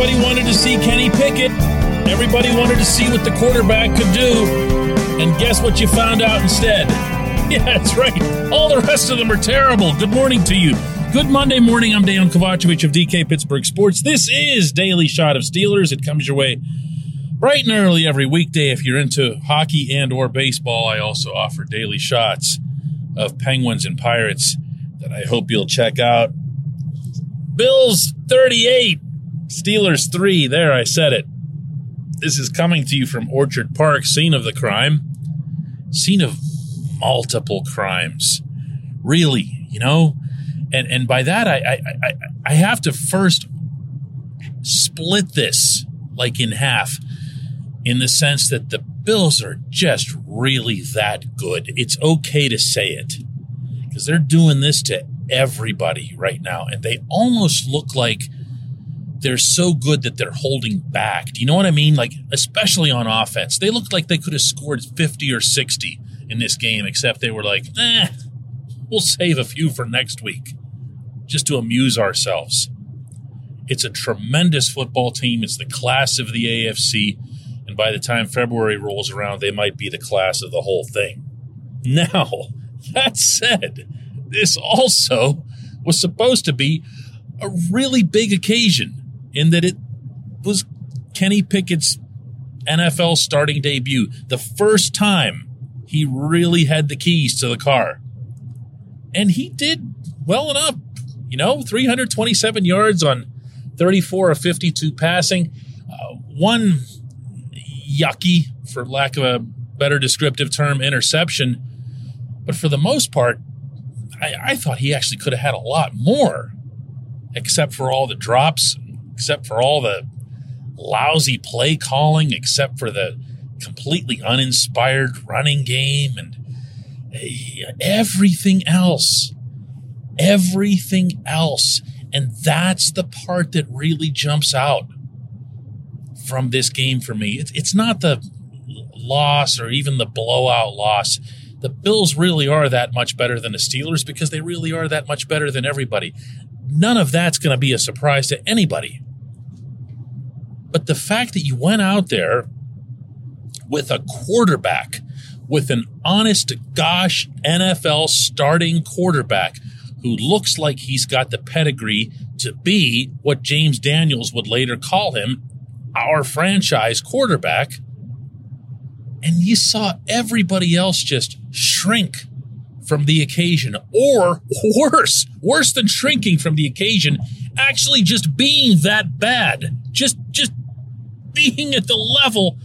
Everybody wanted to see Kenny Pickett. Everybody wanted to see what the quarterback could do. And guess what you found out instead? Yeah, that's right. All the rest of them are terrible. Good morning to you. Good Monday morning. I'm Dejan Kovacevic of DK Pittsburgh Sports. This is Daily Shot of Steelers. It comes your way bright and early every weekday. If you're into hockey and or baseball, I also offer daily shots of Penguins and Pirates that I hope you'll check out. Bills 38, Steelers 3. There, I said it. This is coming to you from Orchard Park, scene of the crime, scene of multiple crimes. Really, you know? And and by that I I I, I have to first split this like in half in the sense that the Bills are just really that good. It's okay to say it because they're doing this to everybody right now. And they almost look like they're so good that they're holding back. Do you know what I mean? Like, especially on offense, they looked like they could have scored 50 or 60 in this game, except they were like, eh, we'll save a few for next week just to amuse ourselves. It's a tremendous football team. It's the class of the AFC. And by the time February rolls around, they might be the class of the whole thing. Now, that said, this also was supposed to be a really big occasion in that it was Kenny Pickett's NFL starting debut. The first time he really had the keys to the car. And he did well enough. You know, 327 yards on 34 of 52 passing. Uh, one yucky, for lack of a better descriptive term, interception. But for the most part, I, I thought he actually could have had a lot more, except for all the drops, except for all the lousy play calling, except for the completely uninspired running game and eh, everything else. Everything else. And that's the part that really jumps out from this game for me. It's, it's not the loss or even the blowout loss. The Bills really are that much better than the Steelers because they really are that much better than everybody. None of that's going to be a surprise to anybody. But the fact that you went out there with a quarterback, with an honest gosh NFL starting quarterback who looks like he's got the pedigree to be what James Daniels would later call him, our franchise quarterback. And you saw everybody else just shrink from the occasion, or worse, worse than shrinking from the occasion, actually just being that bad, just just being at the level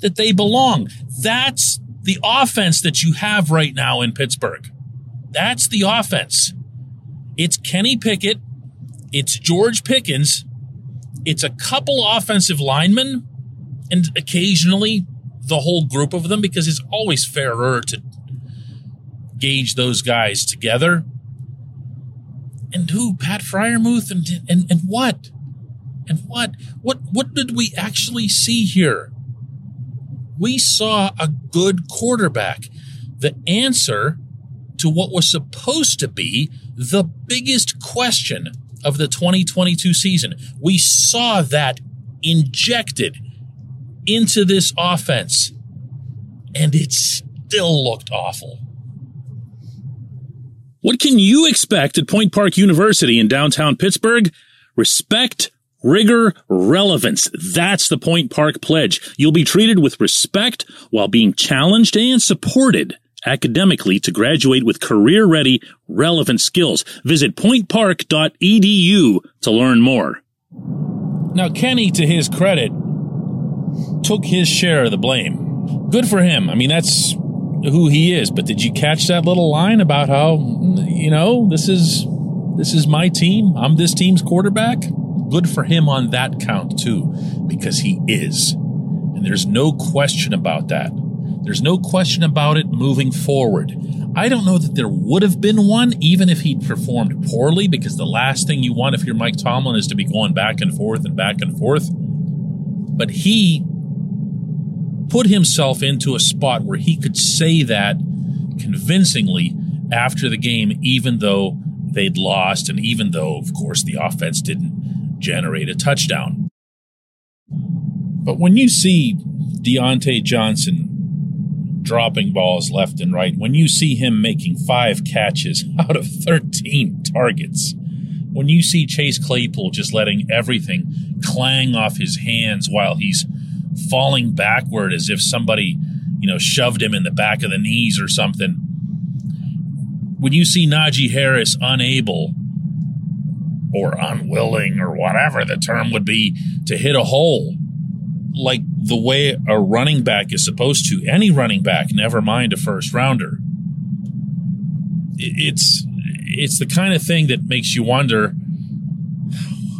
that they belong. That's the offense that you have right now in Pittsburgh. That's the offense. It's Kenny Pickett, it's George Pickens, it's a couple offensive linemen, and occasionally the whole group of them because it's always fairer to gauge those guys together. And who? Pat Freiermuth and and and what? And what? What what did we actually see here? We saw a good quarterback. The answer to what was supposed to be the biggest question of the 2022 season. We saw that injected into this offense, and it still looked awful. What can you expect at Point Park University in downtown Pittsburgh? Respect, rigor, relevance. That's the Point Park pledge. You'll be treated with respect while being challenged and supported academically to graduate with career ready, relevant skills. Visit pointpark.edu to learn more. Now, Kenny, to his credit, took his share of the blame. Good for him. I mean, that's who he is. But did you catch that little line about how, you know, this is this is my team. I'm this team's quarterback. Good for him on that count too, because he is. And there's no question about that. There's no question about it moving forward. I don't know that there would have been one, even if he'd performed poorly, because the last thing you want if you're Mike Tomlin is to be going back and forth and back and forth. But he put himself into a spot where he could say that convincingly after the game, even though they'd lost, and even though, of course, the offense didn't generate a touchdown. But when you see Diontae Johnson dropping balls left and right, when you see him making five catches out of 13 targets, when you see Chase Claypool just letting everything clang off his hands while he's falling backward as if somebody, you know, shoved him in the back of the knees or something. When you see Najee Harris unable or unwilling or whatever the term would be to hit a hole like the way a running back is supposed to, any running back, never mind a first rounder. It's it's the kind of thing that makes you wonder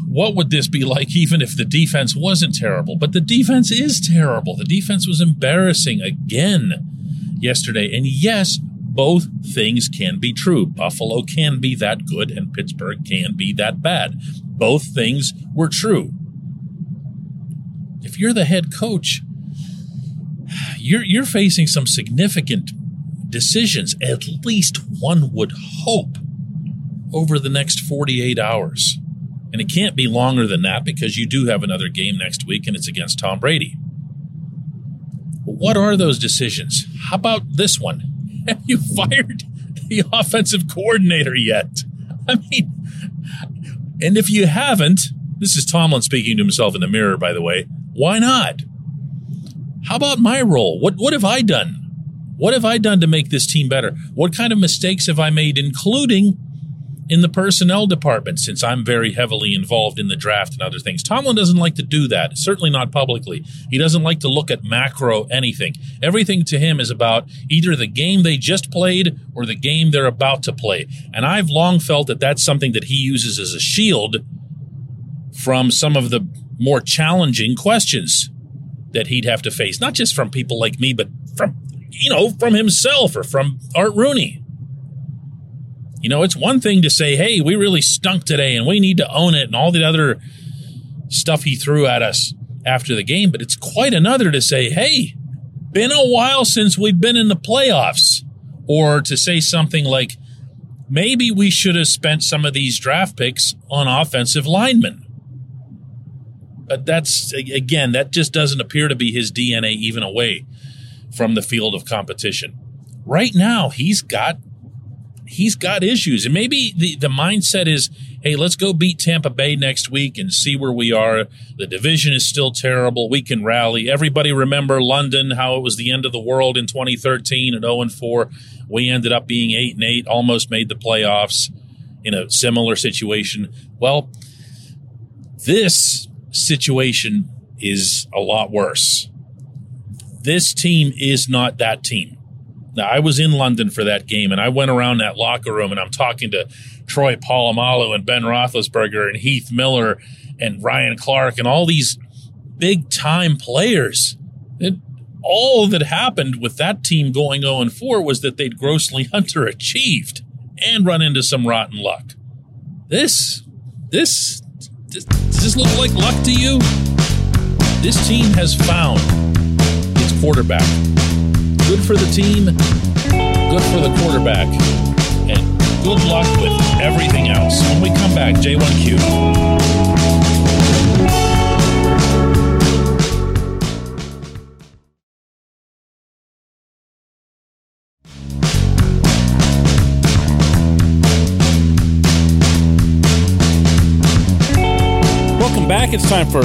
what would this be like even if the defense wasn't terrible? But the defense is terrible. The defense was embarrassing again yesterday. And yes, both things can be true. Buffalo can be that good and Pittsburgh can be that bad. Both things were true. If you're the head coach, you're you're facing some significant decisions. At least one would hope over the next 48 hours. And it can't be longer than that because you do have another game next week and it's against Tom Brady. What are those decisions? How about this one? Have you fired the offensive coordinator yet? I mean, and if you haven't, this is Tomlin speaking to himself in the mirror, by the way. Why not? How about my role? What what have I done? What have I done to make this team better? What kind of mistakes have I made, including in the personnel department since I'm very heavily involved in the draft and other things. Tomlin doesn't like to do that, certainly not publicly. He doesn't like to look at macro anything. Everything to him is about either the game they just played or the game they're about to play. And I've long felt that that's something that he uses as a shield from some of the more challenging questions that he'd have to face, not just from people like me, but from, you know, from himself or from Art Rooney. You know, it's one thing to say, hey, we really stunk today and we need to own it and all the other stuff he threw at us after the game, but it's quite another to say, hey, been a while since we've been in the playoffs. Or to say something like, maybe we should have spent some of these draft picks on offensive linemen. But that's, again, that just doesn't appear to be his DNA even away from the field of competition. Right now, he's got he's got issues. And maybe the, the mindset is, hey, let's go beat Tampa Bay next week and see where we are. The division is still terrible. We can rally. Everybody remember London, how it was the end of the world in 2013 at 0 and 4. We ended up being 8 and 8, almost made the playoffs in a similar situation. Well, this situation is a lot worse. This team is not that team. Now, I was in London for that game, and I went around that locker room, and I'm talking to Troy Polamalu and Ben Roethlisberger and Heath Miller and Ryan Clark and all these big time players. It, all that happened with that team going 0 4 was that they'd grossly underachieved and run into some rotten luck. This, this, does this look like luck to you? This team has found its quarterback. Good for the team, good for the quarterback, and good luck with everything else. When we come back, J1Q. Welcome back. It's time for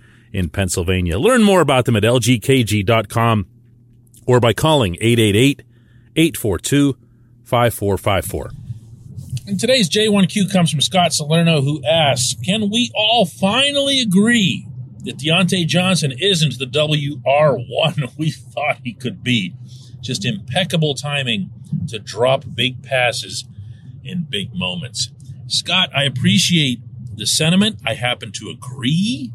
in Pennsylvania. Learn more about them at lgkg.com or by calling 888 842 5454. And today's J1Q comes from Scott Salerno, who asks Can we all finally agree that Diontae Johnson isn't the WR1 we thought he could be? Just impeccable timing to drop big passes in big moments. Scott, I appreciate the sentiment. I happen to agree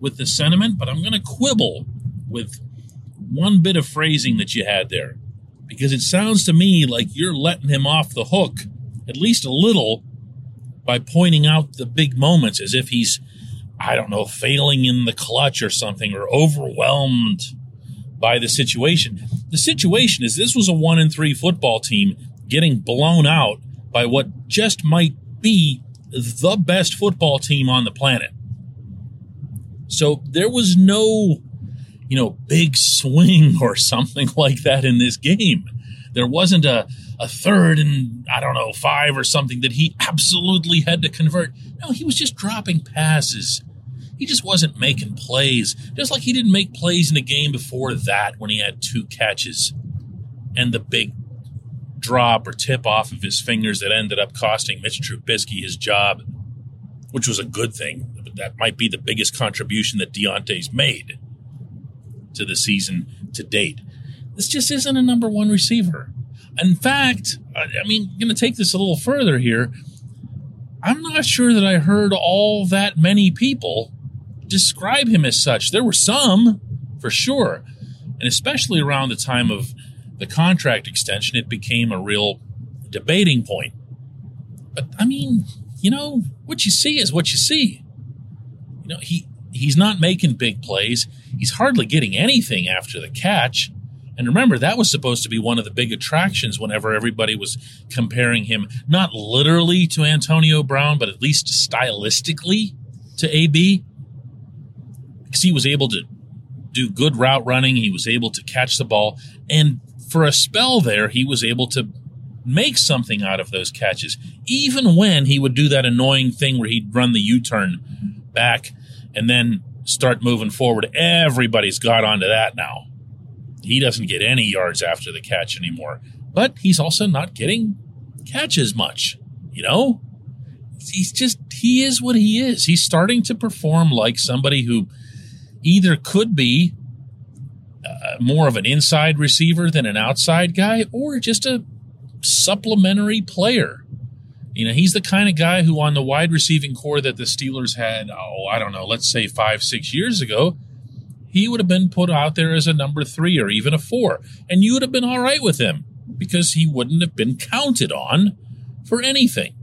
with the sentiment, but I'm going to quibble with one bit of phrasing that you had there because it sounds to me like you're letting him off the hook at least a little by pointing out the big moments as if he's I don't know failing in the clutch or something or overwhelmed by the situation. The situation is this was a 1 in 3 football team getting blown out by what just might be the best football team on the planet. So there was no, you know, big swing or something like that in this game. There wasn't a, a third and, I don't know, five or something that he absolutely had to convert. No, he was just dropping passes. He just wasn't making plays, just like he didn't make plays in the game before that when he had two catches and the big drop or tip off of his fingers that ended up costing Mitch Trubisky his job, which was a good thing. That might be the biggest contribution that Diontae's made to the season to date. This just isn't a number one receiver. In fact, I mean, going to take this a little further here. I'm not sure that I heard all that many people describe him as such. There were some, for sure, and especially around the time of the contract extension, it became a real debating point. But I mean, you know, what you see is what you see. He he's not making big plays. He's hardly getting anything after the catch. And remember, that was supposed to be one of the big attractions whenever everybody was comparing him, not literally to Antonio Brown, but at least stylistically to AB. Because he was able to do good route running, he was able to catch the ball, and for a spell there, he was able to make something out of those catches, even when he would do that annoying thing where he'd run the U turn back and then start moving forward. Everybody's got onto that now. He doesn't get any yards after the catch anymore, but he's also not getting catches much, you know? He's just, he is what he is. He's starting to perform like somebody who either could be uh, more of an inside receiver than an outside guy, or just a supplementary player. You know, he's the kind of guy who, on the wide receiving corps that the Steelers had, oh, I don't know, let's say five, six years ago, he would have been put out there as a number three or even a four, and you would have been all right with him because he wouldn't have been counted on for anything.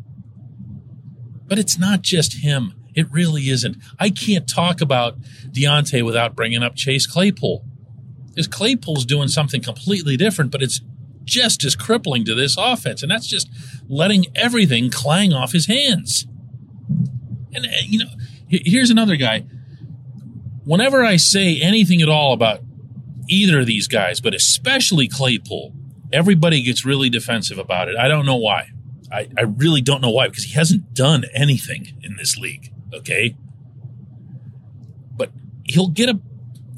But it's not just him. It really isn't. I can't talk about Diontae without bringing up Chase Claypool is Claypool's doing something completely different, but it's just as crippling to this offense. And that's just letting everything clang off his hands. And, uh, you know, here's another guy. Whenever I say anything at all about either of these guys, but especially Claypool, everybody gets really defensive about it. I don't know why. I, I really don't know why, because he hasn't done anything in this league. Okay. But he'll get a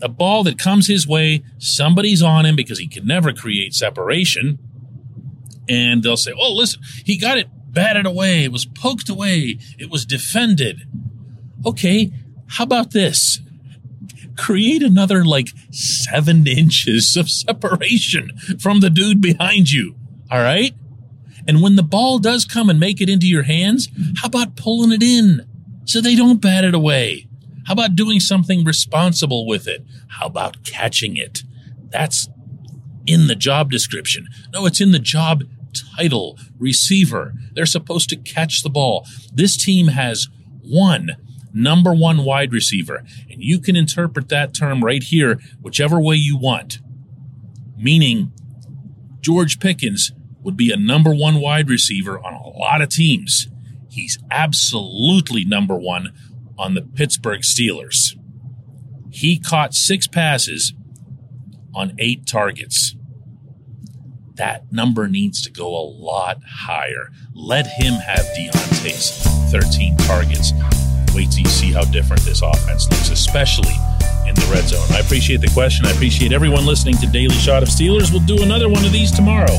a ball that comes his way, somebody's on him because he can never create separation. And they'll say, oh, listen, he got it batted away. It was poked away. It was defended. Okay, how about this? Create another like seven inches of separation from the dude behind you. All right? And when the ball does come and make it into your hands, how about pulling it in so they don't bat it away? How about doing something responsible with it? How about catching it? That's in the job description. No, it's in the job title, receiver. They're supposed to catch the ball. This team has one number one wide receiver, and you can interpret that term right here whichever way you want. Meaning, George Pickens would be a number one wide receiver on a lot of teams. He's absolutely number one on the Pittsburgh Steelers. He caught six passes on eight targets. That number needs to go a lot higher. Let him have Diontae's 13 targets. Wait till you see how different this offense looks, especially in the red zone. I appreciate the question. I appreciate everyone listening to Daily Shot of Steelers. We'll do another one of these tomorrow.